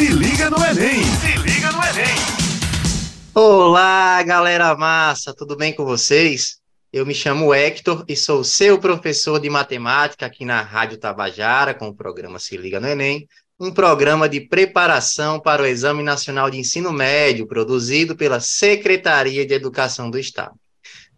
Se liga no Enem! Se liga no Enem! Olá, galera massa, tudo bem com vocês? Eu me chamo Hector e sou seu professor de matemática aqui na Rádio Tabajara com o programa Se Liga no Enem, um programa de preparação para o Exame Nacional de Ensino Médio produzido pela Secretaria de Educação do Estado.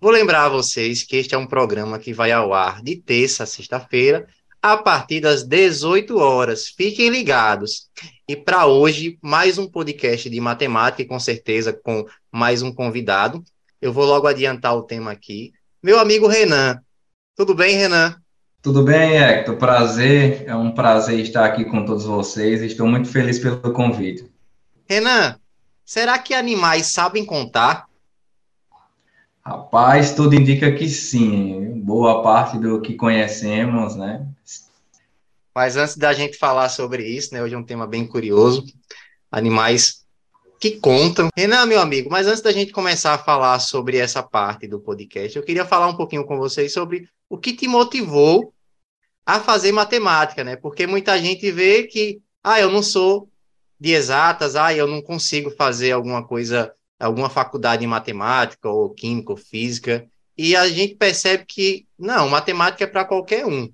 Vou lembrar a vocês que este é um programa que vai ao ar de terça a sexta-feira, a partir das 18 horas. Fiquem ligados. E para hoje, mais um podcast de matemática, e com certeza com mais um convidado. Eu vou logo adiantar o tema aqui. Meu amigo Renan. Tudo bem, Renan? Tudo bem, Hector. Prazer. É um prazer estar aqui com todos vocês. Estou muito feliz pelo convite. Renan, será que animais sabem contar? Rapaz, tudo indica que sim. Boa parte do que conhecemos, né? Mas antes da gente falar sobre isso, né? Hoje é um tema bem curioso. Animais que contam. Renan, meu amigo, mas antes da gente começar a falar sobre essa parte do podcast, eu queria falar um pouquinho com vocês sobre o que te motivou a fazer matemática, né? Porque muita gente vê que, ah, eu não sou de exatas, ah, eu não consigo fazer alguma coisa alguma faculdade em matemática, ou química, ou física, e a gente percebe que, não, matemática é para qualquer um.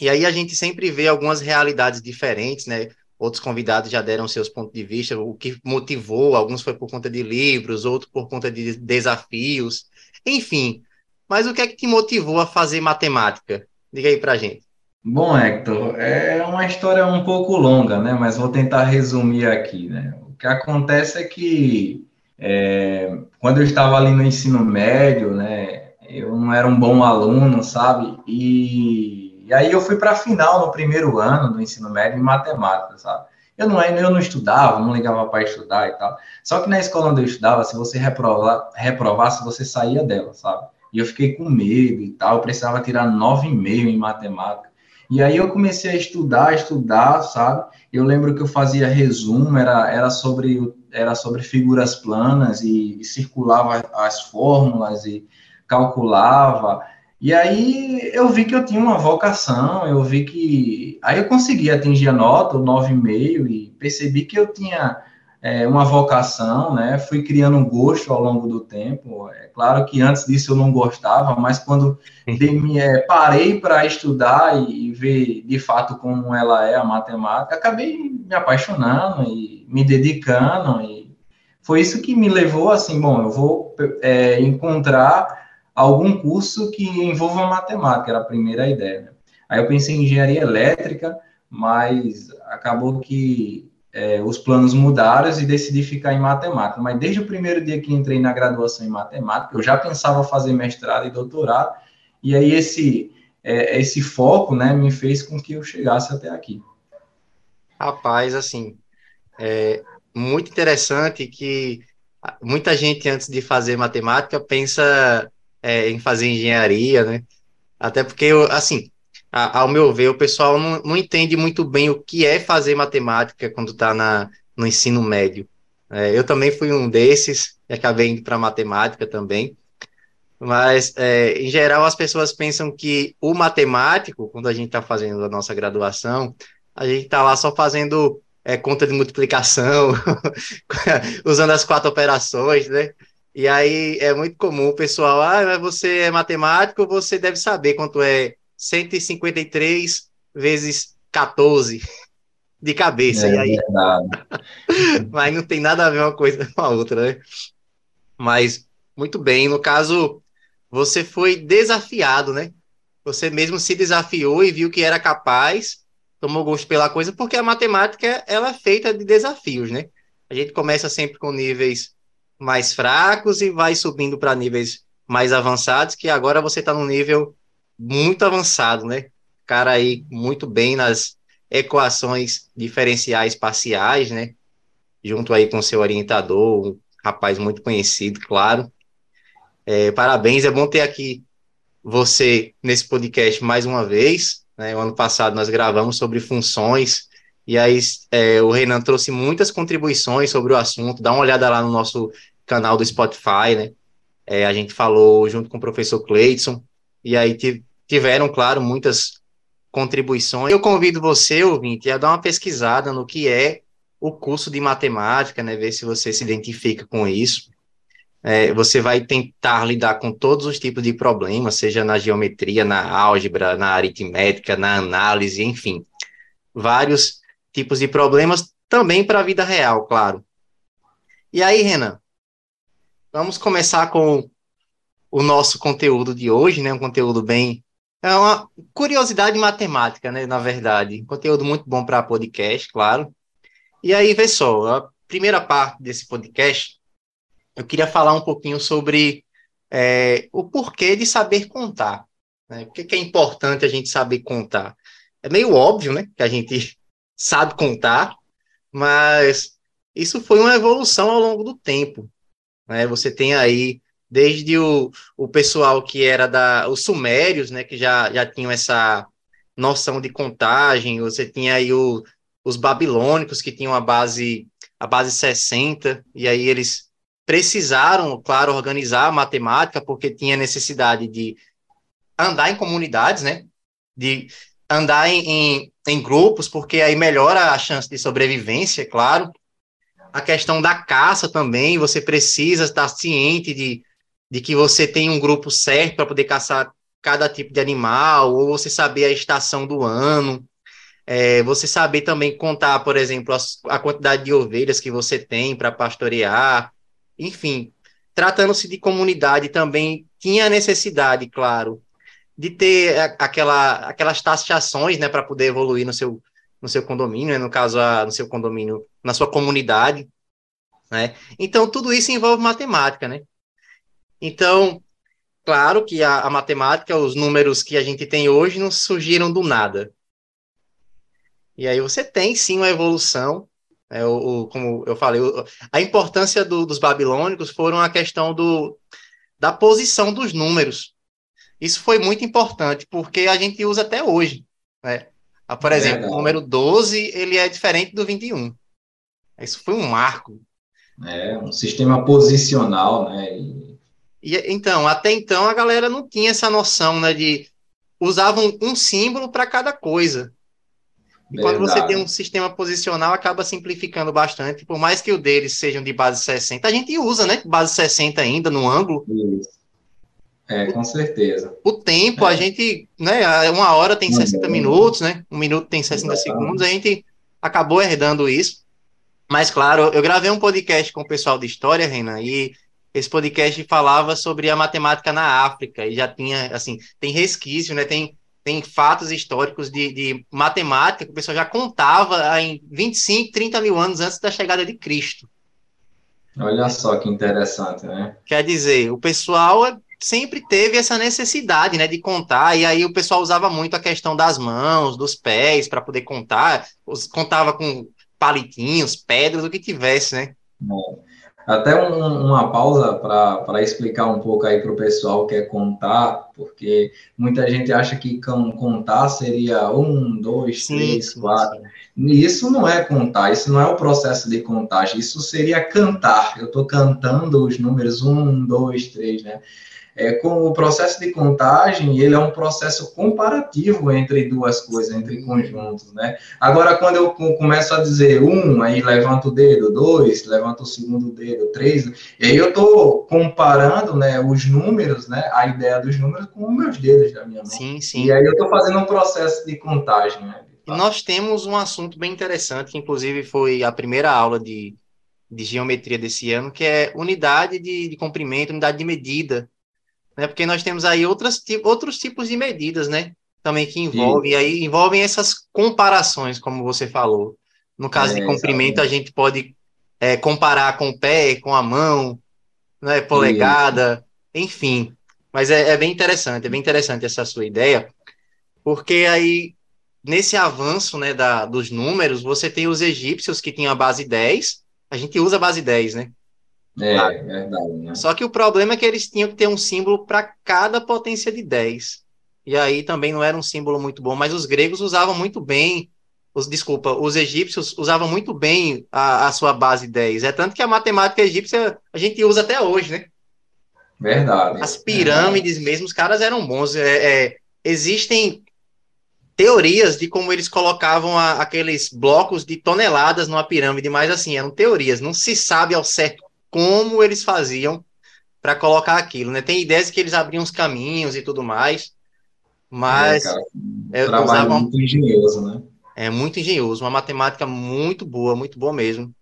E aí a gente sempre vê algumas realidades diferentes, né? Outros convidados já deram seus pontos de vista, o que motivou, alguns foi por conta de livros, outros por conta de desafios, enfim. Mas o que é que te motivou a fazer matemática? Diga aí pra gente. Bom, Hector, é uma história um pouco longa, né? Mas vou tentar resumir aqui, né? O que acontece é que é, quando eu estava ali no ensino médio, né, eu não era um bom aluno, sabe? E, e aí eu fui para a final no primeiro ano do ensino médio em matemática, sabe? Eu não, eu não estudava, não ligava para estudar e tal. Só que na escola onde eu estudava, se você reprovar, reprovasse, você saía dela, sabe? E eu fiquei com medo e tal, eu precisava tirar 9,5 em matemática. E aí eu comecei a estudar, estudar, sabe? Eu lembro que eu fazia resumo, era, era, sobre, era sobre figuras planas e, e circulava as fórmulas e calculava. E aí eu vi que eu tinha uma vocação, eu vi que. Aí eu consegui atingir a nota, o 9,5, e percebi que eu tinha é, uma vocação, né? Fui criando um gosto ao longo do tempo. É claro que antes disso eu não gostava, mas quando me, é, parei para estudar e, e, ver de fato como ela é a matemática, acabei me apaixonando e me dedicando. E foi isso que me levou assim, bom, eu vou é, encontrar algum curso que envolva matemática, era a primeira ideia. Né? Aí eu pensei em engenharia elétrica, mas acabou que é, os planos mudaram e decidi ficar em matemática. Mas desde o primeiro dia que entrei na graduação em matemática, eu já pensava fazer mestrado e doutorado, e aí esse, é, esse foco né, me fez com que eu chegasse até aqui. Rapaz, assim, é muito interessante que muita gente antes de fazer matemática pensa é, em fazer engenharia, né? Até porque, assim, a, ao meu ver, o pessoal não, não entende muito bem o que é fazer matemática quando está no ensino médio. É, eu também fui um desses, acabei indo para matemática também. Mas, é, em geral, as pessoas pensam que o matemático, quando a gente está fazendo a nossa graduação, a gente está lá só fazendo é, conta de multiplicação, usando as quatro operações, né? E aí é muito comum o pessoal, ah, você é matemático, você deve saber quanto é 153 vezes 14 de cabeça. É, e aí... Mas não tem nada a ver uma coisa com a outra, né? Mas, muito bem, no caso, você foi desafiado, né? Você mesmo se desafiou e viu que era capaz, tomou gosto pela coisa, porque a matemática ela é feita de desafios, né? A gente começa sempre com níveis mais fracos e vai subindo para níveis mais avançados, que agora você está no nível muito avançado, né? Cara aí muito bem nas equações diferenciais parciais, né? Junto aí com seu orientador, um rapaz muito conhecido, claro. É, parabéns, é bom ter aqui você nesse podcast mais uma vez. Né? O ano passado nós gravamos sobre funções, e aí é, o Renan trouxe muitas contribuições sobre o assunto. Dá uma olhada lá no nosso canal do Spotify, né? É, a gente falou junto com o professor Cleiton, e aí tiveram, claro, muitas contribuições. Eu convido você, ouvinte, a dar uma pesquisada no que é o curso de matemática, né? Ver se você se identifica com isso. É, você vai tentar lidar com todos os tipos de problemas, seja na geometria, na álgebra, na aritmética, na análise, enfim, vários tipos de problemas, também para a vida real, claro. E aí, Renan, vamos começar com o nosso conteúdo de hoje, né? Um conteúdo bem. É uma curiosidade matemática, né? Na verdade. Conteúdo muito bom para podcast, claro. E aí, vê só, a primeira parte desse podcast, eu queria falar um pouquinho sobre é, o porquê de saber contar. Né? Que é importante a gente saber contar? É meio óbvio, né? Que a gente sabe contar, mas isso foi uma evolução ao longo do tempo. Né? Você tem aí desde o, o pessoal que era da os sumérios, né, que já, já tinham essa noção de contagem, você tinha aí o, os babilônicos que tinham a base a base 60, e aí eles precisaram, claro, organizar a matemática porque tinha necessidade de andar em comunidades, né, de andar em, em, em grupos, porque aí melhora a chance de sobrevivência, claro, a questão da caça também, você precisa estar ciente de, de que você tem um grupo certo para poder caçar cada tipo de animal, ou você saber a estação do ano, é, você saber também contar, por exemplo, a, a quantidade de ovelhas que você tem para pastorear, enfim, tratando-se de comunidade também tinha necessidade, claro, de ter aquela, aquelas taxações, né, para poder evoluir no seu, no seu condomínio, né, no caso, a, no seu condomínio, na sua comunidade, né? Então, tudo isso envolve matemática, né? Então, claro que a, a, matemática, os números que a gente tem hoje não surgiram do nada. E aí você tem sim uma evolução, é, o, o, como eu falei, o, a importância do, dos babilônicos foram a questão do, da posição dos números. Isso foi muito importante, porque a gente usa até hoje. Né? Ah, por exemplo, é o número 12 ele é diferente do 21. Isso foi um marco. É, um sistema posicional, né? E e, então, até então a galera não tinha essa noção, né, de usavam um símbolo para cada coisa. E Verdade. quando você tem um sistema posicional, acaba simplificando bastante. Por mais que o deles sejam de base 60, a gente usa, né? Base 60 ainda no ângulo. Isso. É, com certeza. O tempo, é. a gente, né? Uma hora tem 60 minutos, né? Um minuto tem 60 Exatamente. segundos, a gente acabou herdando isso. Mas, claro, eu gravei um podcast com o pessoal de história, Renan, e esse podcast falava sobre a matemática na África e já tinha, assim, tem resquício, né? Tem, tem fatos históricos de, de matemática que o pessoal já contava em 25, 30 mil anos antes da chegada de Cristo. Olha só que interessante, né? Quer dizer, o pessoal sempre teve essa necessidade, né, de contar, e aí o pessoal usava muito a questão das mãos, dos pés, para poder contar, contava com palitinhos, pedras, o que tivesse, né? É. Até um, uma pausa para explicar um pouco aí para o pessoal que é contar, porque muita gente acha que contar seria um, dois, três, sim, quatro. Sim. Isso não é contar, isso não é o processo de contagem, isso seria cantar. Eu estou cantando os números um, dois, três, né? É, com o processo de contagem, ele é um processo comparativo entre duas coisas, entre conjuntos, né? Agora, quando eu começo a dizer um, aí levanto o dedo, dois, levanto o segundo dedo, três, e aí eu estou comparando, né, os números, né, a ideia dos números com os meus dedos da minha mão. Sim, sim. E aí eu estou fazendo um processo de contagem, né? E nós temos um assunto bem interessante, que inclusive foi a primeira aula de, de geometria desse ano, que é unidade de, de comprimento, unidade de medida né? Porque nós temos aí outras, outros tipos de medidas, né? Também que envolvem, Sim. aí envolvem essas comparações, como você falou. No caso é, de comprimento, exatamente. a gente pode é, comparar com o pé, com a mão, né? Polegada, enfim. Mas é, é bem interessante, é bem interessante essa sua ideia, porque aí nesse avanço né, da, dos números, você tem os egípcios que tinham a base 10, a gente usa a base 10, né? É, ah, verdade. Né? Só que o problema é que eles tinham que ter um símbolo para cada potência de 10. E aí também não era um símbolo muito bom, mas os gregos usavam muito bem, os, desculpa, os egípcios usavam muito bem a, a sua base 10. É tanto que a matemática egípcia a gente usa até hoje, né? Verdade. As pirâmides verdade. mesmo, os caras eram bons. É, é, existem teorias de como eles colocavam a, aqueles blocos de toneladas numa pirâmide, mas assim, eram teorias, não se sabe ao certo como eles faziam para colocar aquilo, né? Tem ideias que eles abriam os caminhos e tudo mais, mas é, cara, é, trabalho muito engenhoso, né? É muito engenhoso, uma matemática muito boa, muito boa mesmo.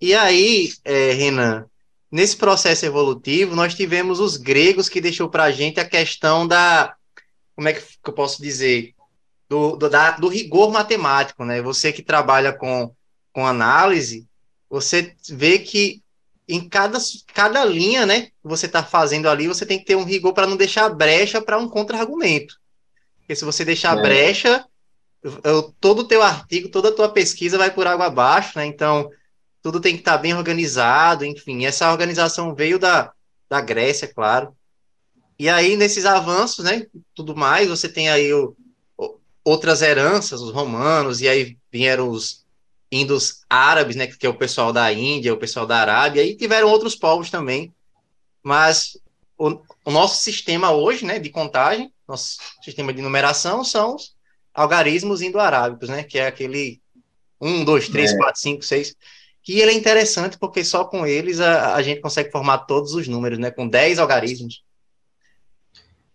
E aí, é, Renan, nesse processo evolutivo, nós tivemos os gregos que deixou para a gente a questão da, como é que eu posso dizer, do, do, da, do rigor matemático, né? Você que trabalha com, com análise, você vê que em cada, cada linha, né, que você está fazendo ali, você tem que ter um rigor para não deixar brecha para um contra-argumento. Porque se você deixar é. brecha, eu, todo o teu artigo, toda a tua pesquisa vai por água abaixo, né? Então, tudo tem que estar tá bem organizado, enfim. Essa organização veio da, da Grécia, claro. E aí, nesses avanços, né, tudo mais, você tem aí o, outras heranças, os romanos, e aí vieram os indos árabes, né, que é o pessoal da Índia, o pessoal da Arábia, e tiveram outros povos também. Mas o, o nosso sistema hoje, né, de contagem, nosso sistema de numeração são os algarismos indo-arábicos, né, que é aquele 1, 2, 3, 4, 5, 6, que ele é interessante porque só com eles a, a gente consegue formar todos os números, né, com 10 algarismos.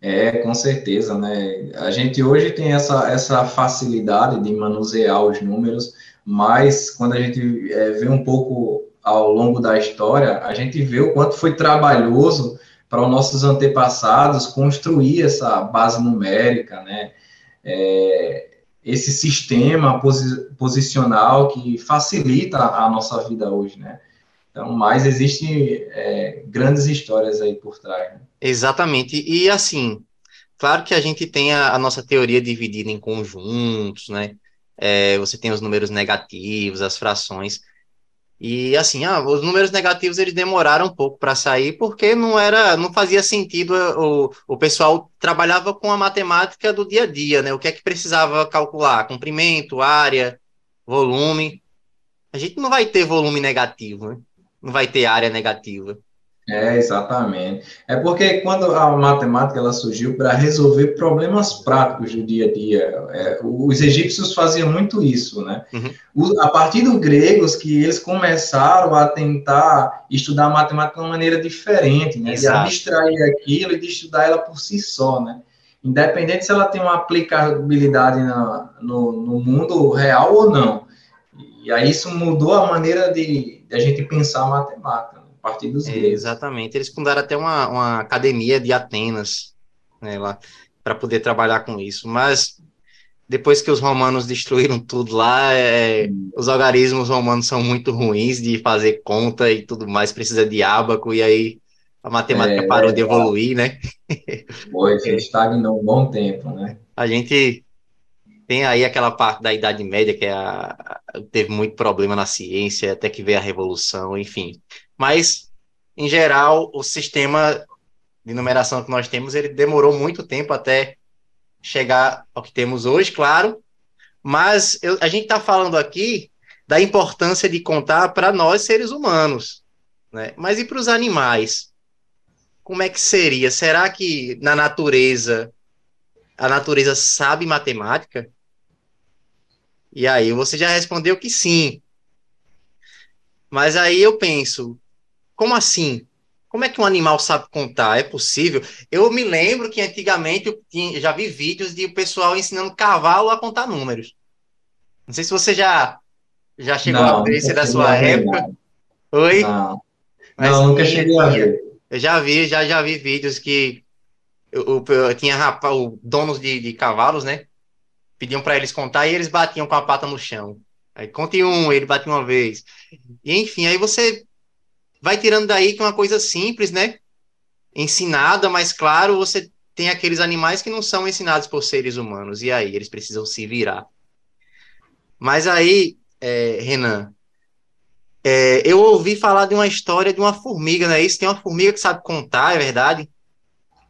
É, com certeza, né? A gente hoje tem essa, essa facilidade de manusear os números, mas quando a gente é, vê um pouco ao longo da história, a gente vê o quanto foi trabalhoso para os nossos antepassados construir essa base numérica, né? É, esse sistema posi posicional que facilita a nossa vida hoje, né? Então, mas existem é, grandes histórias aí por trás. Né? Exatamente. E assim, claro que a gente tem a, a nossa teoria dividida em conjuntos, né? É, você tem os números negativos, as frações. E assim, ah, os números negativos eles demoraram um pouco para sair porque não era, não fazia sentido o, o pessoal trabalhava com a matemática do dia a dia, né? O que é que precisava calcular? Comprimento, área, volume. A gente não vai ter volume negativo, né? Não vai ter área negativa. É, exatamente. É porque quando a matemática ela surgiu para resolver problemas práticos do dia a dia, é, os egípcios faziam muito isso, né? Uhum. O, a partir dos gregos que eles começaram a tentar estudar a matemática de uma maneira diferente, né? Exato. De abstrair aquilo e de estudar ela por si só, né? Independente se ela tem uma aplicabilidade na, no, no mundo real ou não. E aí isso mudou a maneira de, de a gente pensar a matemática partir dos é, Exatamente. Eles fundaram até uma, uma academia de Atenas, né, lá, para poder trabalhar com isso. Mas depois que os romanos destruíram tudo lá, é, os algarismos romanos são muito ruins de fazer conta e tudo mais, precisa de ábaco, e aí a matemática é, parou de evoluir, né? Foi, estagnou um bom tempo, né? A gente tem aí aquela parte da Idade Média que é a, teve muito problema na ciência, até que veio a Revolução, enfim. Mas, em geral, o sistema de numeração que nós temos, ele demorou muito tempo até chegar ao que temos hoje, claro. Mas eu, a gente está falando aqui da importância de contar para nós, seres humanos. Né? Mas e para os animais? Como é que seria? Será que na natureza a natureza sabe matemática? E aí você já respondeu que sim. Mas aí eu penso, como assim? Como é que um animal sabe contar? É possível? Eu me lembro que antigamente eu tinha, já vi vídeos de o pessoal ensinando cavalo a contar números. Não sei se você já já chegou não, a ver isso da sua época. Oi? Não, Mas, não nunca cheguei a ver. Eu já vi, já, já vi vídeos que eu, eu, eu tinha rapaz, donos de, de cavalos, né? Pediam para eles contar e eles batiam com a pata no chão. Aí conte um, ele bate uma vez. E enfim, aí você vai tirando daí que é uma coisa simples, né? Ensinada, mas claro, você tem aqueles animais que não são ensinados por seres humanos. E aí, eles precisam se virar. Mas aí, é, Renan, é, eu ouvi falar de uma história de uma formiga, não é isso? Tem uma formiga que sabe contar, é verdade?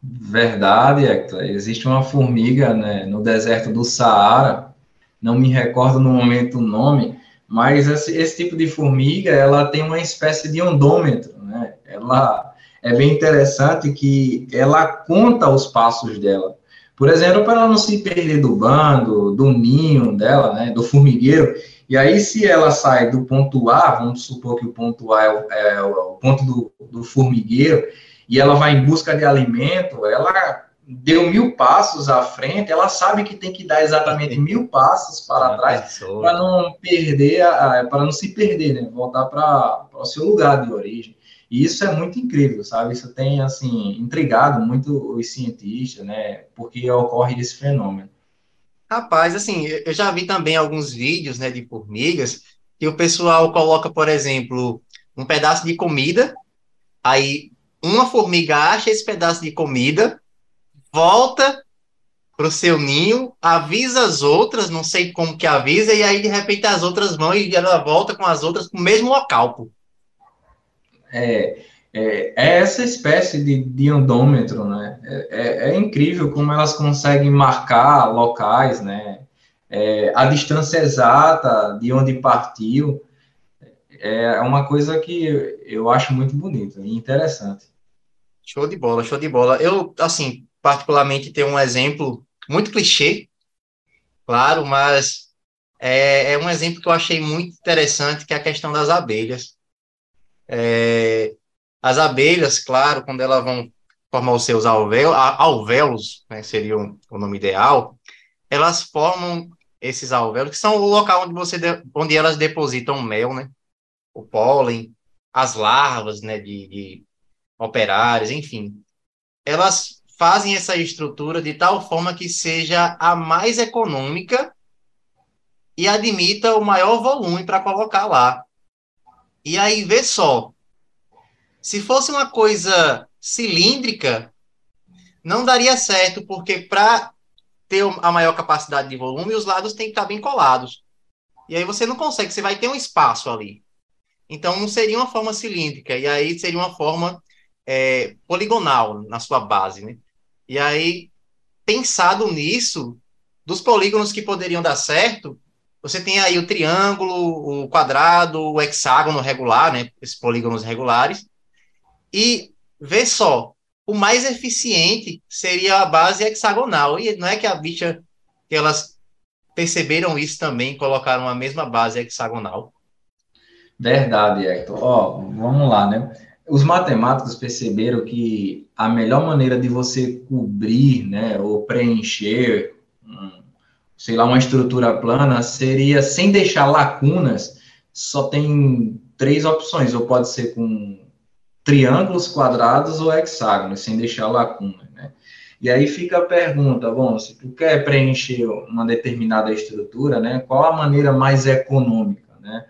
Verdade, Hector. Existe uma formiga né, no deserto do Saara, não me recordo no momento o nome, mas esse, esse, tipo de formiga, ela tem uma espécie de ondômetro, né? Ela é bem interessante que ela conta os passos dela, Por exemplo, para ela não se perder do bando, do ninho dela, né, do formigueiro. E aí, se ela sai do ponto A, vamos supor que o ponto A é o, é o ponto do, do formigueiro, e ela vai em busca de alimento, ela deu mil passos à frente, ela sabe que tem que dar exatamente mil passos para trás para não perder, para não se perder, né? Voltar para o seu lugar de origem. E isso é muito incrível, sabe? Isso tem, assim, intrigado muito os cientistas, né? Porque ocorre esse fenômeno. Rapaz, assim, eu já vi também alguns vídeos, né, de formigas, que o pessoal coloca, por exemplo, um pedaço de comida, aí uma formiga acha esse pedaço de comida, volta para o seu ninho, avisa as outras, não sei como que avisa, e aí de repente as outras vão e ela volta com as outras para o mesmo local. É, é, é, essa espécie de, de andômetro, né? É, é, é, incrível como elas conseguem marcar locais, né? É, a distância exata de onde partiu é uma coisa que eu acho muito bonita e interessante. Show de bola, show de bola. Eu, assim, particularmente tenho um exemplo muito clichê, claro, mas é, é um exemplo que eu achei muito interessante, que é a questão das abelhas. É, as abelhas, claro, quando elas vão formar os seus alvéolos, né, seria o nome ideal, elas formam esses alvéolos, que são o local onde, você onde elas depositam mel, né? O pólen, as larvas, né, de, de operários, enfim. Elas fazem essa estrutura de tal forma que seja a mais econômica e admita o maior volume para colocar lá. E aí, vê só, se fosse uma coisa cilíndrica, não daria certo, porque para ter a maior capacidade de volume, os lados têm que estar bem colados. E aí você não consegue, você vai ter um espaço ali. Então não seria uma forma cilíndrica, e aí seria uma forma é, poligonal na sua base, né? E aí, pensado nisso, dos polígonos que poderiam dar certo, você tem aí o triângulo, o quadrado, o hexágono regular, né? Esses polígonos regulares. E vê só, o mais eficiente seria a base hexagonal. E não é que a bicha, que elas perceberam isso também, colocaram a mesma base hexagonal. Verdade, Hector. Ó, vamos lá, né? Os matemáticos perceberam que a melhor maneira de você cobrir, né, ou preencher, um, sei lá, uma estrutura plana seria sem deixar lacunas. Só tem três opções, ou pode ser com triângulos, quadrados ou hexágonos, sem deixar lacuna, né? E aí fica a pergunta, bom, se tu quer preencher uma determinada estrutura, né, qual a maneira mais econômica, né?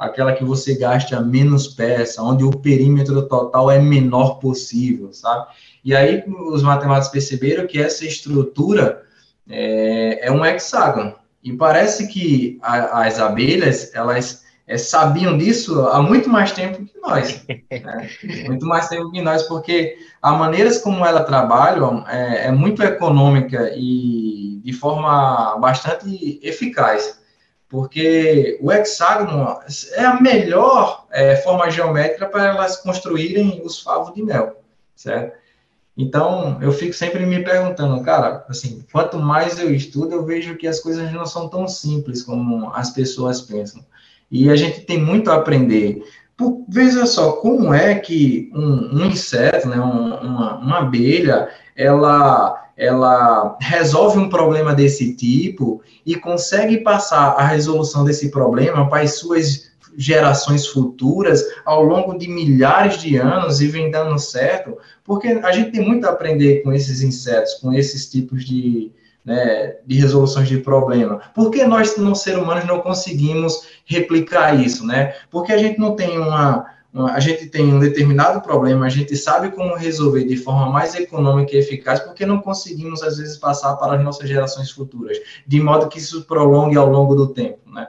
Aquela que você gasta menos peça, onde o perímetro total é menor possível, sabe? E aí os matemáticos perceberam que essa estrutura é, é um hexágono. E parece que a, as abelhas, elas é, sabiam disso há muito mais tempo que nós. Né? Muito mais tempo que nós, porque a maneira como ela trabalham é, é, muito econômica e de forma bastante eficaz. Porque o hexágono é a melhor é, forma geométrica para elas construírem os favos de mel, certo? Então, eu fico sempre me perguntando, cara, assim, quanto mais eu estudo, eu vejo que as coisas não são tão simples como as pessoas pensam. E a gente tem muito a aprender. Por, veja só, como é que um, um inseto, né, um, uma, uma abelha, ela, ela resolve um problema desse tipo e consegue passar a resolução desse problema para as suas gerações futuras ao longo de milhares de anos e vem dando certo, porque a gente tem muito a aprender com esses insetos, com esses tipos de, né, de resoluções de problema. Por que nós, não seres humanos, não conseguimos replicar isso, né? Porque a gente não tem uma, a gente tem um determinado problema, a gente sabe como resolver de forma mais econômica e eficaz, porque não conseguimos, às vezes, passar para as nossas gerações futuras, de modo que isso prolongue ao longo do tempo, né?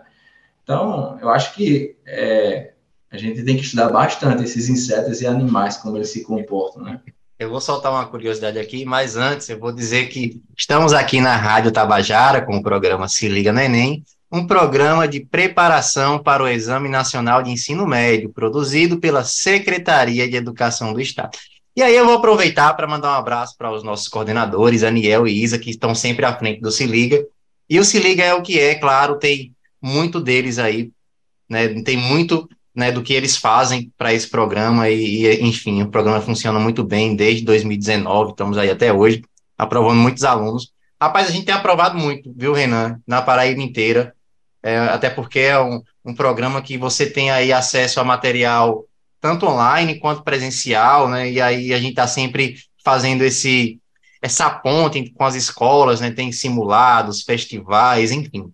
Então, eu acho que é, a gente tem que estudar bastante esses insetos e animais, como eles se comportam, né? Eu vou soltar uma curiosidade aqui, mas antes eu vou dizer que estamos aqui na Rádio Tabajara com o programa Se Liga no Enem, um programa de preparação para o Exame Nacional de Ensino Médio, produzido pela Secretaria de Educação do Estado. E aí eu vou aproveitar para mandar um abraço para os nossos coordenadores, Aniel e Isa, que estão sempre à frente do Se Liga. E o Se Liga é o que é, claro, tem muito deles aí, né? Tem muito né, do que eles fazem para esse programa e, e, enfim, o programa funciona muito bem desde 2019, estamos aí até hoje, aprovando muitos alunos. Rapaz, a gente tem aprovado muito, viu, Renan, na Paraíba inteira, é, até porque é um, um programa que você tem aí acesso a material tanto online quanto presencial, né, e aí a gente está sempre fazendo esse essa ponte com as escolas, né, tem simulados, festivais, enfim.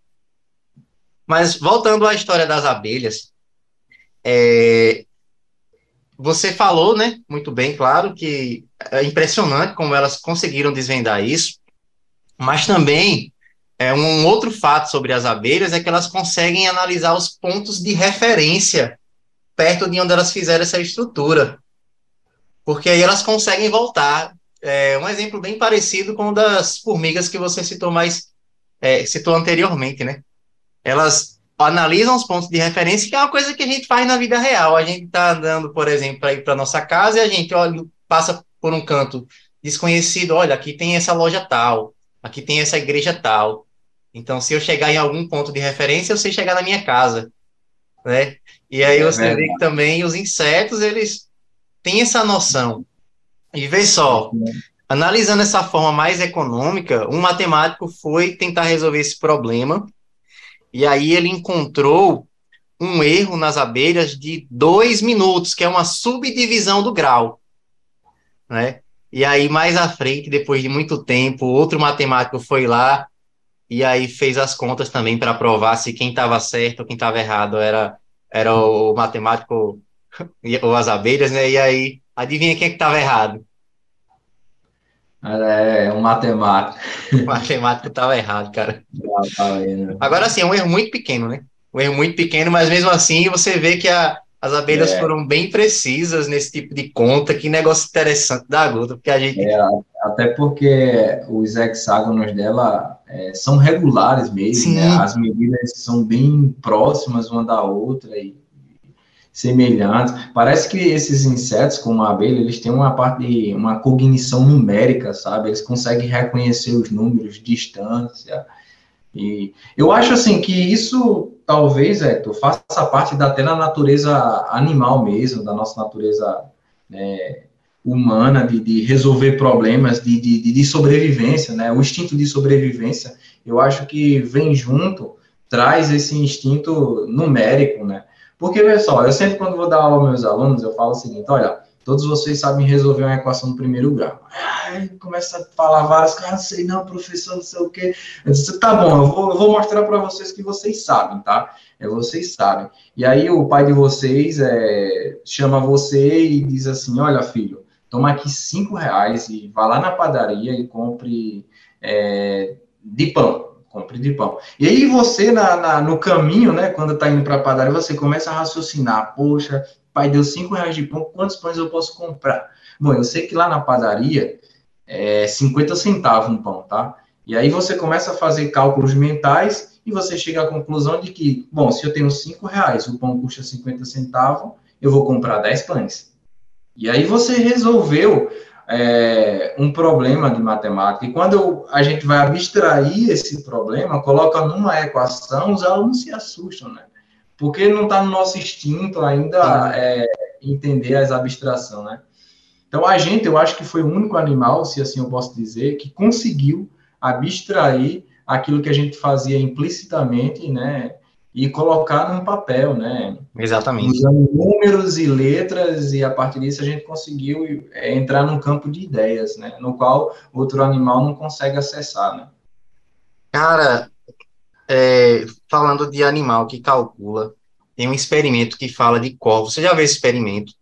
Mas voltando à história das abelhas, é, você falou, né, muito bem, claro, que é impressionante como elas conseguiram desvendar isso, mas também é um outro fato sobre as abelhas é que elas conseguem analisar os pontos de referência perto de onde elas fizeram essa estrutura, porque aí elas conseguem voltar. É um exemplo bem parecido com o das formigas que você citou mais, é, citou anteriormente, né? Elas analisam os pontos de referência, que é uma coisa que a gente faz na vida real. A gente está andando, por exemplo, para ir para nossa casa e a gente olha, passa por um canto desconhecido, olha, aqui tem essa loja tal, aqui tem essa igreja tal. Então, se eu chegar em algum ponto de referência, eu sei chegar na minha casa, né? E aí é você verdade. vê que também os insetos, eles têm essa noção. E vê só, analisando essa forma mais econômica, um matemático foi tentar resolver esse problema e aí ele encontrou um erro nas abelhas de dois minutos, que é uma subdivisão do grau, né? E aí mais à frente, depois de muito tempo, outro matemático foi lá e aí fez as contas também para provar se quem estava certo ou quem estava errado era era o matemático ou as abelhas, né? E aí adivinha quem é que estava errado? É, um matemático. O matemático estava errado, cara. Agora sim, é um erro muito pequeno, né? Um erro muito pequeno, mas mesmo assim você vê que a, as abelhas é. foram bem precisas nesse tipo de conta. Que negócio interessante da gota, porque a gente. É, até porque os hexágonos dela é, são regulares mesmo, né? As medidas são bem próximas uma da outra e semelhantes. Parece que esses insetos, como a abelha, eles têm uma parte de uma cognição numérica, sabe? Eles conseguem reconhecer os números, distância. E eu acho assim que isso talvez, Hector, faça parte da até da natureza animal mesmo, da nossa natureza né, humana, de, de, resolver problemas, de, de, de sobrevivência, né? O instinto de sobrevivência, eu acho que vem junto, traz esse instinto numérico, né? Porque, pessoal, eu sempre quando vou dar aula aos meus alunos, eu falo o seguinte, olha, todos vocês sabem resolver uma equação do primeiro grau. Aí começa a falar várias coisas, não sei não, professor, não sei o quê. Eu disse, tá bom, eu vou, eu vou mostrar para vocês que vocês sabem, tá? É, vocês sabem. E aí o pai de vocês é, chama você e diz assim, olha, filho, toma aqui cinco reais e vá lá na padaria e compre é, de pão compre de pão. E aí você, na, na no caminho, né, quando está indo para a padaria, você começa a raciocinar, poxa, pai deu cinco reais de pão, quantos pães eu posso comprar? Bom, eu sei que lá na padaria é 50 centavos um pão, tá? E aí você começa a fazer cálculos mentais e você chega à conclusão de que, bom, se eu tenho cinco reais, o pão custa 50 centavos, eu vou comprar 10 pães. E aí você resolveu é, um problema de matemática. E quando a gente vai abstrair esse problema, coloca numa equação, os alunos se assustam, né? Porque não está no nosso instinto ainda é, entender as abstrações, né? Então, a gente, eu acho que foi o único animal, se assim eu posso dizer, que conseguiu abstrair aquilo que a gente fazia implicitamente, né? e colocar num papel, né? Exatamente. Usando números e letras, e a partir disso a gente conseguiu é, entrar num campo de ideias, né? No qual outro animal não consegue acessar, né? Cara, é, falando de animal que calcula, tem um experimento que fala de corvos. Você já viu esse experimento?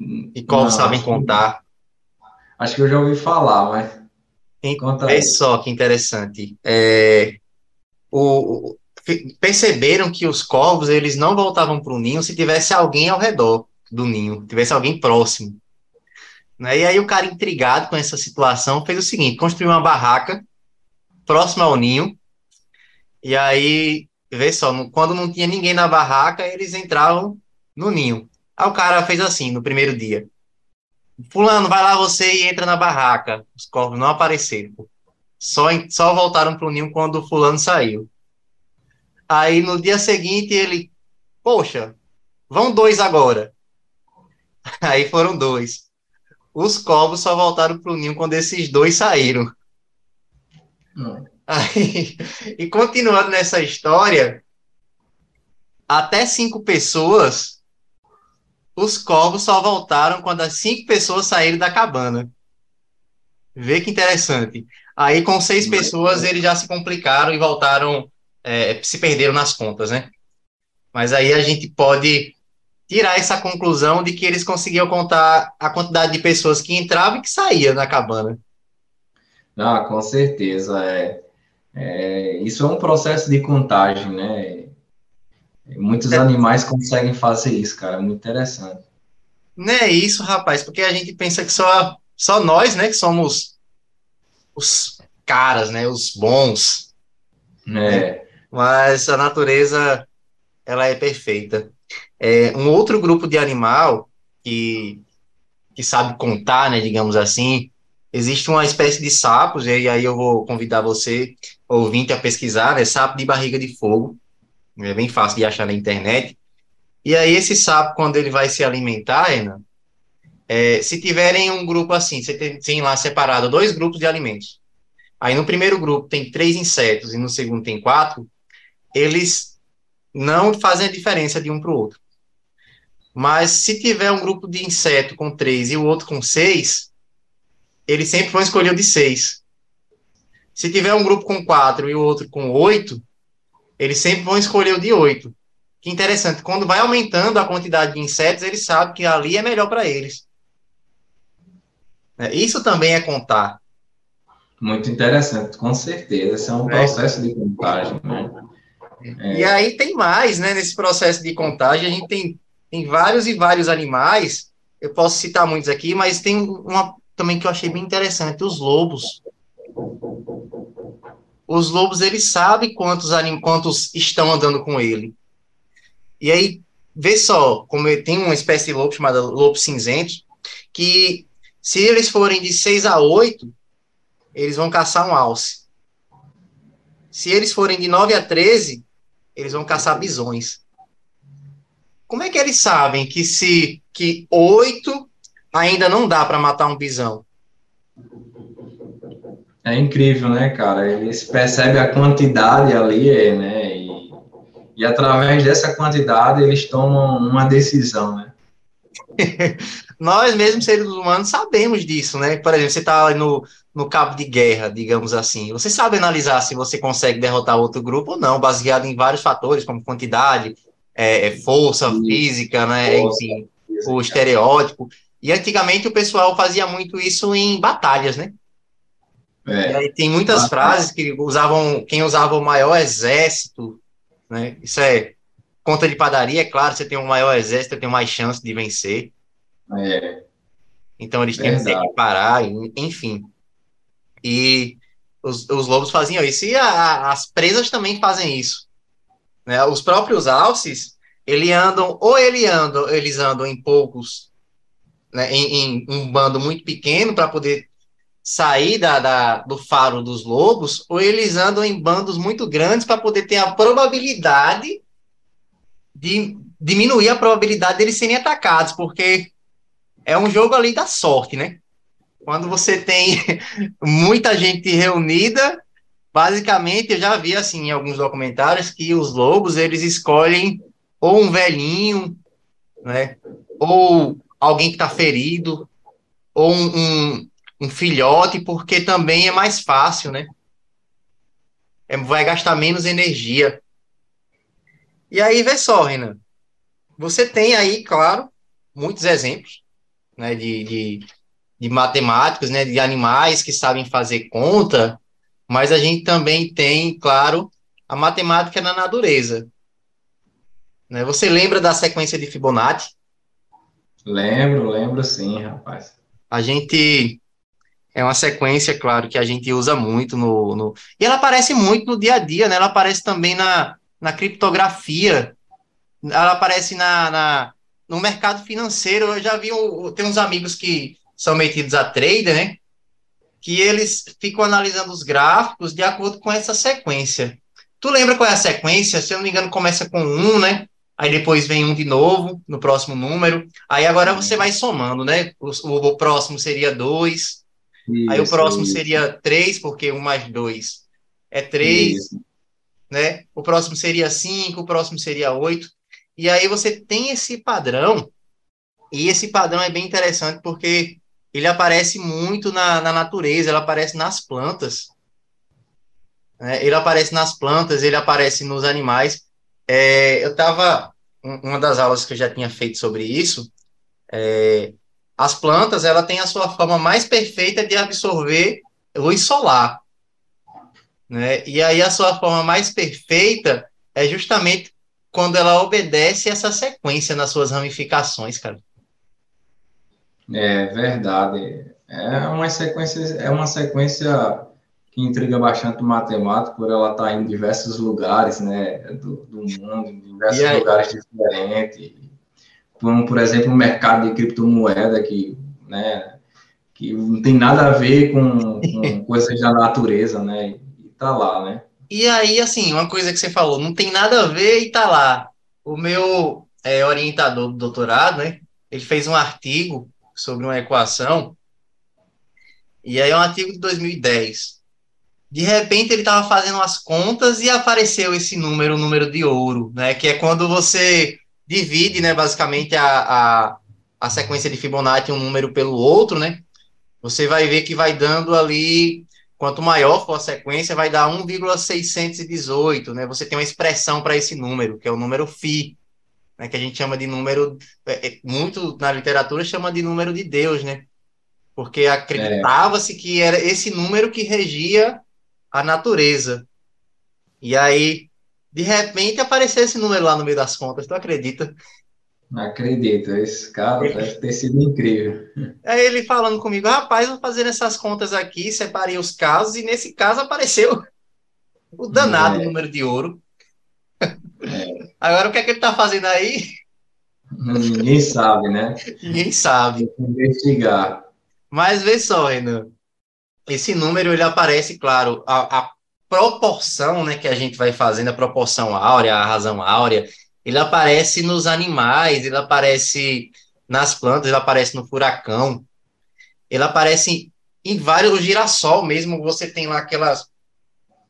E corvos não, sabem contar? Acho que eu já ouvi falar, mas. Olha só que interessante. É, o, perceberam que os corvos eles não voltavam para o ninho se tivesse alguém ao redor do ninho, tivesse alguém próximo. Né? E aí o cara intrigado com essa situação fez o seguinte, construiu uma barraca próxima ao ninho, e aí, vê só, quando não tinha ninguém na barraca, eles entravam no ninho. Aí o cara fez assim, no primeiro dia. Fulano, vai lá você e entra na barraca. Os corvos não apareceram. Só, só voltaram para o ninho quando o fulano saiu. Aí no dia seguinte ele, poxa, vão dois agora. Aí foram dois. Os corvos só voltaram para o ninho quando esses dois saíram. Hum. Aí, e continuando nessa história, até cinco pessoas, os corvos só voltaram quando as cinco pessoas saíram da cabana. Vê que interessante. Aí, com seis pessoas, eles já se complicaram e voltaram, é, se perderam nas contas, né? Mas aí a gente pode tirar essa conclusão de que eles conseguiam contar a quantidade de pessoas que entravam e que saíam na cabana. Ah, com certeza. É, é, isso é um processo de contagem, né? Muitos é. animais conseguem fazer isso, cara. Muito interessante. Não é isso, rapaz, porque a gente pensa que só, só nós, né, que somos os caras, né, os bons. É. Né? Mas a natureza, ela é perfeita. É, um outro grupo de animal que, que sabe contar, né, digamos assim, existe uma espécie de sapos, e aí eu vou convidar você, ouvinte, a pesquisar, né, sapo de barriga de fogo, é bem fácil de achar na internet, e aí esse sapo, quando ele vai se alimentar, Renan, é, se tiverem um grupo assim, você tem, tem lá separado dois grupos de alimentos, aí no primeiro grupo tem três insetos e no segundo tem quatro, eles não fazem a diferença de um para o outro. Mas se tiver um grupo de inseto com três e o outro com seis, eles sempre vão escolher o de seis. Se tiver um grupo com quatro e o outro com oito, eles sempre vão escolher o de oito. Que interessante, quando vai aumentando a quantidade de insetos, eles sabem que ali é melhor para eles. É, isso também é contar. Muito interessante, com certeza. Esse é um é. processo de contagem, né? É. E aí tem mais, né? Nesse processo de contagem, a gente tem, tem vários e vários animais. Eu posso citar muitos aqui, mas tem uma também que eu achei bem interessante, os lobos. Os lobos, eles sabem quantos, quantos estão andando com ele. E aí, vê só, como tem uma espécie de lobo chamada lobo cinzento, que se eles forem de 6 a 8, eles vão caçar um alce. Se eles forem de 9 a 13, eles vão caçar bisões. Como é que eles sabem que se que 8 ainda não dá para matar um bisão? É incrível, né, cara? Eles percebem a quantidade ali, né? E, e através dessa quantidade eles tomam uma decisão, né? Nós mesmos, seres humanos, sabemos disso, né? Por exemplo, você está no, no cabo de guerra, digamos assim. Você sabe analisar se você consegue derrotar outro grupo ou não, baseado em vários fatores, como quantidade, é, é força Sim. física, né? Força, Enfim, física. o estereótipo. E antigamente o pessoal fazia muito isso em batalhas, né? É. E aí tem muitas ah, frases que usavam, quem usava o maior exército, né? Isso é conta de padaria, é claro, você tem um maior exército, tem mais chance de vencer. É. Então eles têm que parar, enfim. E os, os lobos faziam isso. E a, as presas também fazem isso. Né? Os próprios alces, ele andam, ou ele andam, eles andam em poucos, né, em, em um bando muito pequeno para poder sair da, da, do faro dos lobos, ou eles andam em bandos muito grandes para poder ter a probabilidade de diminuir a probabilidade deles serem atacados, porque é um jogo ali da sorte, né? Quando você tem muita gente reunida, basicamente eu já vi assim em alguns documentários que os lobos eles escolhem ou um velhinho, né? Ou alguém que está ferido, ou um, um um filhote, porque também é mais fácil, né? É, vai gastar menos energia. E aí, vê só, Renan. Você tem aí, claro, muitos exemplos né, de, de, de matemáticos, né, de animais que sabem fazer conta, mas a gente também tem, claro, a matemática na natureza. Né? Você lembra da sequência de Fibonacci? Lembro, lembro sim, rapaz. A gente é uma sequência, claro, que a gente usa muito no, no, E ela aparece muito no dia a dia, né? Ela aparece também na, na criptografia, ela aparece na, na, no mercado financeiro. Eu já vi, tem uns amigos que são metidos a trader, né? Que eles ficam analisando os gráficos de acordo com essa sequência. Tu lembra qual é a sequência? Se eu não me engano, começa com um, né? Aí depois vem um de novo, no próximo número. Aí agora você vai somando, né? O, o próximo seria dois. Isso, aí o próximo isso. seria três, porque um mais dois é três. Isso. Né? O próximo seria cinco, o próximo seria oito. E aí você tem esse padrão, e esse padrão é bem interessante porque ele aparece muito na, na natureza, ele aparece nas plantas. Né? Ele aparece nas plantas, ele aparece nos animais. É, eu estava, uma das aulas que eu já tinha feito sobre isso, é, as plantas, ela tem a sua forma mais perfeita de absorver luz solar. Né? E aí a sua forma mais perfeita é justamente quando ela obedece essa sequência nas suas ramificações, cara. É verdade. É uma sequência, é uma sequência que intriga bastante o matemático, por ela estar em diversos lugares, né, do, do mundo, em diversos aí, lugares diferentes. Como, por exemplo, o mercado de criptomoeda, que, né, que não tem nada a ver com, com coisas da natureza, né, e tá lá, né. E aí, assim, uma coisa que você falou, não tem nada a ver e tá lá. O meu é, orientador do doutorado, né, ele fez um artigo sobre uma equação, e aí é um artigo de 2010. De repente ele estava fazendo as contas e apareceu esse número, o número de ouro, né? Que é quando você divide, né, basicamente a, a, a sequência de Fibonacci um número pelo outro, né? Você vai ver que vai dando ali, quanto maior for a sequência, vai dar 1,618, né? Você tem uma expressão para esse número, que é o número φ, né, que a gente chama de número, é, é, muito na literatura chama de número de Deus, né? Porque acreditava-se que era esse número que regia a natureza. E aí, de repente, apareceu esse número lá no meio das contas, tu acredita? Não acredito, esse cara deve ter sido incrível. Aí ele falando comigo, rapaz, vou fazer essas contas aqui, separei os casos, e nesse caso apareceu o danado é. número de ouro. É. Agora, o que é que ele está fazendo aí? Ninguém sabe, né? Ninguém sabe. Investigar. Mas vê só, Renan. Esse número, ele aparece, claro, a, a proporção né, que a gente vai fazendo, a proporção áurea, a razão áurea, ele aparece nos animais, ele aparece nas plantas, ele aparece no furacão, ele aparece em vários, o girassol mesmo, você tem lá aquelas,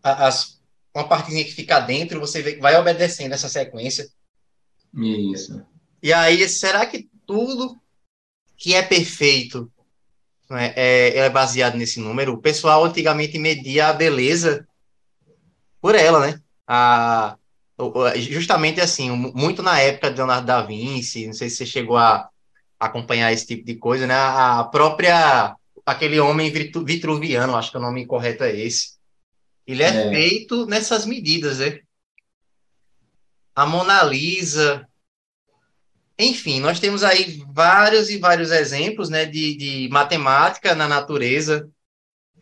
as uma partezinha que fica dentro, você vê, vai obedecendo essa sequência. Isso. E aí, será que tudo que é perfeito né, é, é baseado nesse número? O pessoal antigamente media a beleza por ela, né? A, justamente assim, muito na época de Leonardo da Vinci, não sei se você chegou a acompanhar esse tipo de coisa, né? A própria, aquele homem vitruviano, acho que o nome correto é esse, ele é, é, feito nessas medidas, né? A Mona Lisa. Enfim, nós temos aí vários e vários exemplos né, de, de matemática na natureza.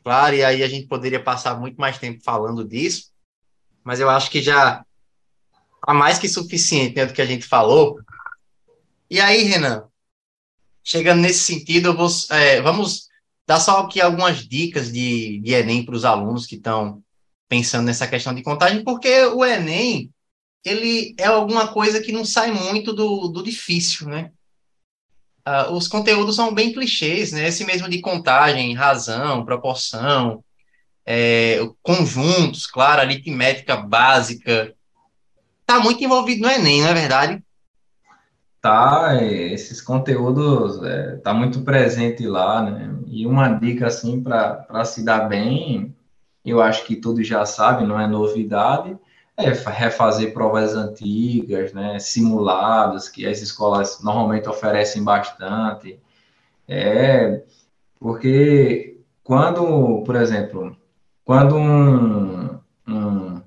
Claro, e aí a gente poderia passar muito mais tempo falando disso, mas eu acho que já há mais que suficiente né, do que a gente falou. E aí, Renan, chegando nesse sentido, vou, é, vamos dar só aqui algumas dicas de, de Enem para os alunos que estão pensando nessa questão de contagem, porque o Enem, ele é alguma coisa que não sai muito do, do difícil, né? Uh, os conteúdos são bem clichês, né? Esse mesmo de contagem, razão, proporção, é, conjuntos, claro, aritmética básica. Tá muito envolvido no Enem, não é verdade? Tá, é, esses conteúdos é, tá muito presente lá, né? E uma dica assim para se dar bem eu acho que todos já sabem, não é novidade, é refazer provas antigas, né, simulados, que as escolas normalmente oferecem bastante. É, porque quando, por exemplo, quando um, um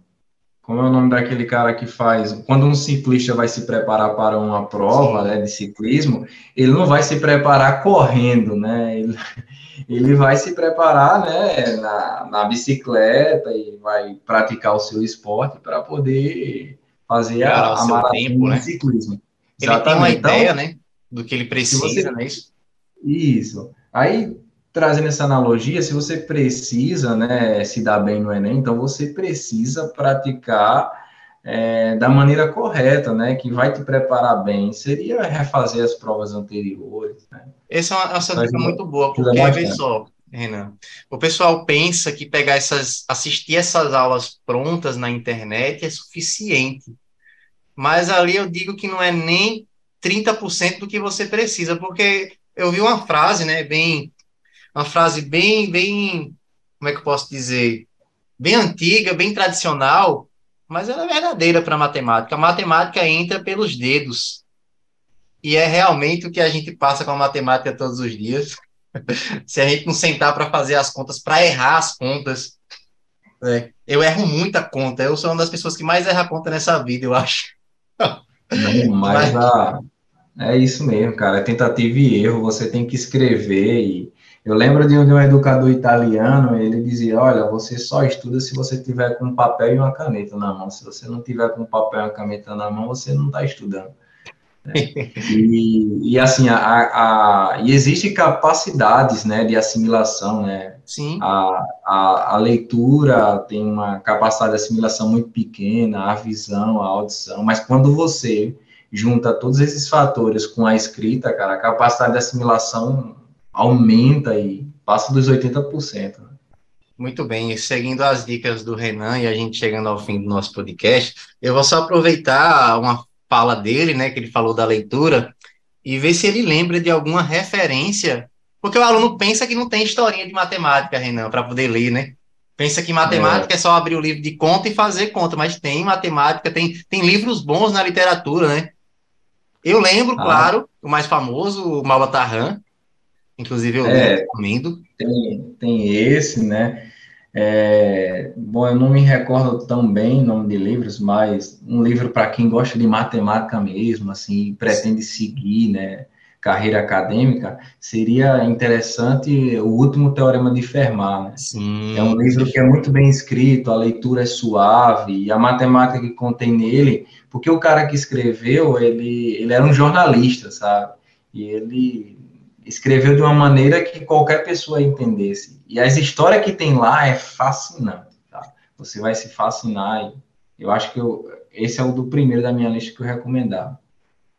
como é o nome daquele cara que faz, quando um ciclista vai se preparar para uma prova né, de ciclismo, ele não vai se preparar correndo, né? Ele, ele vai se preparar né, na, na bicicleta e vai praticar o seu esporte para poder fazer a, a maratona tempo, né? ciclismo. Ele Exatamente. tem uma então, ideia, né, do que ele precisa, você, né? Isso. Aí, trazendo essa analogia, se você precisa, né, se dar bem no Enem, então você precisa praticar é, da maneira correta, né, que vai te preparar bem, seria refazer as provas anteriores, né? Essa é uma, essa dica muito boa, porque, vê só, Renan, o pessoal pensa que pegar essas, assistir essas aulas prontas na internet é suficiente, mas ali eu digo que não é nem 30% do que você precisa, porque eu vi uma frase, né, bem, uma frase bem, bem, como é que eu posso dizer, bem antiga, bem tradicional, mas ela é verdadeira para a matemática. A matemática entra pelos dedos. E é realmente o que a gente passa com a matemática todos os dias. Se a gente não sentar para fazer as contas, para errar as contas. É, eu erro muita conta. Eu sou uma das pessoas que mais erra conta nessa vida, eu acho. Não, mas, a, é isso mesmo, cara. É tentativa e erro. Você tem que escrever e eu lembro de um, educador italiano, ele dizia, olha, você só estuda se você tiver com um papel e uma caneta na mão. Se você não tiver com um papel e uma caneta na mão, você não está estudando. Né? e, e, assim, a, a, e existe capacidades, né, de assimilação, né? Sim. A, a, a leitura tem uma capacidade de assimilação muito pequena, a visão, a audição, mas quando você junta todos esses fatores com a escrita, cara, a capacidade de assimilação aumenta e passa dos 80%. Né? Muito bem, seguindo as dicas do Renan e a gente chegando ao fim do nosso podcast, eu vou só aproveitar uma fala dele, né, que ele falou da leitura, e ver se ele lembra de alguma referência, porque o aluno pensa que não tem historinha de matemática, Renan, para poder ler, né? Pensa que matemática é. é. só abrir o livro de conta e fazer conta, mas tem matemática, tem, tem livros bons na literatura, né? Eu lembro, ah. claro, o mais famoso, o Malbatarran, Inclusive, eu é, recomendo. Tem, tem esse, né? É, bom, eu não me recordo tão bem o nome de livros, mas um livro para quem gosta de matemática mesmo, assim, pretende seguir, né, carreira acadêmica, seria interessante o último teorema de Fermat. Né? Sim. É um livro que é muito bem escrito, a leitura é suave e a matemática que contém nele, porque o cara que escreveu, ele, ele era um jornalista, sabe? E ele escreveu de uma maneira que qualquer pessoa entendesse. E as histórias que tem lá é fascinante, tá? Você vai se fascinar. eu acho que eu, esse é o do primeiro da minha lista que eu recomendava.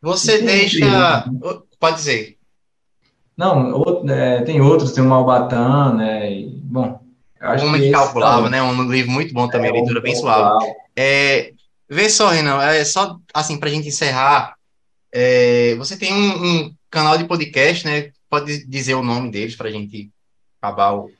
Você deixa. Pode dizer. Não, outro, é, tem outros, tem o Malbatã, né? E, bom. o Homem que Calculava, tá... né? Um livro muito bom também, é, leitura bem suave. É, vê só, Renan, é só assim, para a gente encerrar. É, você tem um, um, canal de podcast, né? Pode dizer o nome deles para a gente acabar o.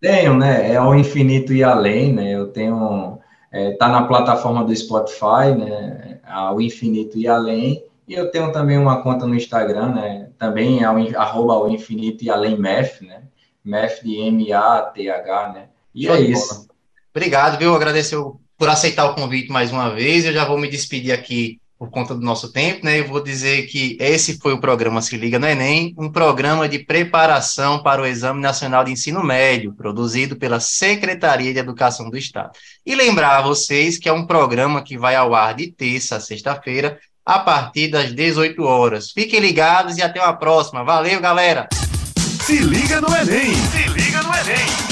Tenho, né? É ao infinito e além, né? Eu tenho. É, tá na plataforma do Spotify, né? Ao infinito e além. E eu tenho também uma conta no Instagram, né? Também é ao, arroba ao infinito e além MEF, né? MEF de M-A-T-H, né? E Show é isso. Obrigado, viu? Agradecer por aceitar o convite mais uma vez. Eu já vou me despedir aqui por conta do nosso tempo, né? Eu vou dizer que esse foi o programa Se Liga no Enem, um programa de preparação para o Exame Nacional de Ensino Médio, produzido pela Secretaria de Educação do Estado. E lembrar a vocês que é um programa que vai ao ar de terça a sexta-feira, a partir das 18 horas. Fiquem ligados e até uma próxima. Valeu, galera! Se liga no Enem! Se liga no Enem!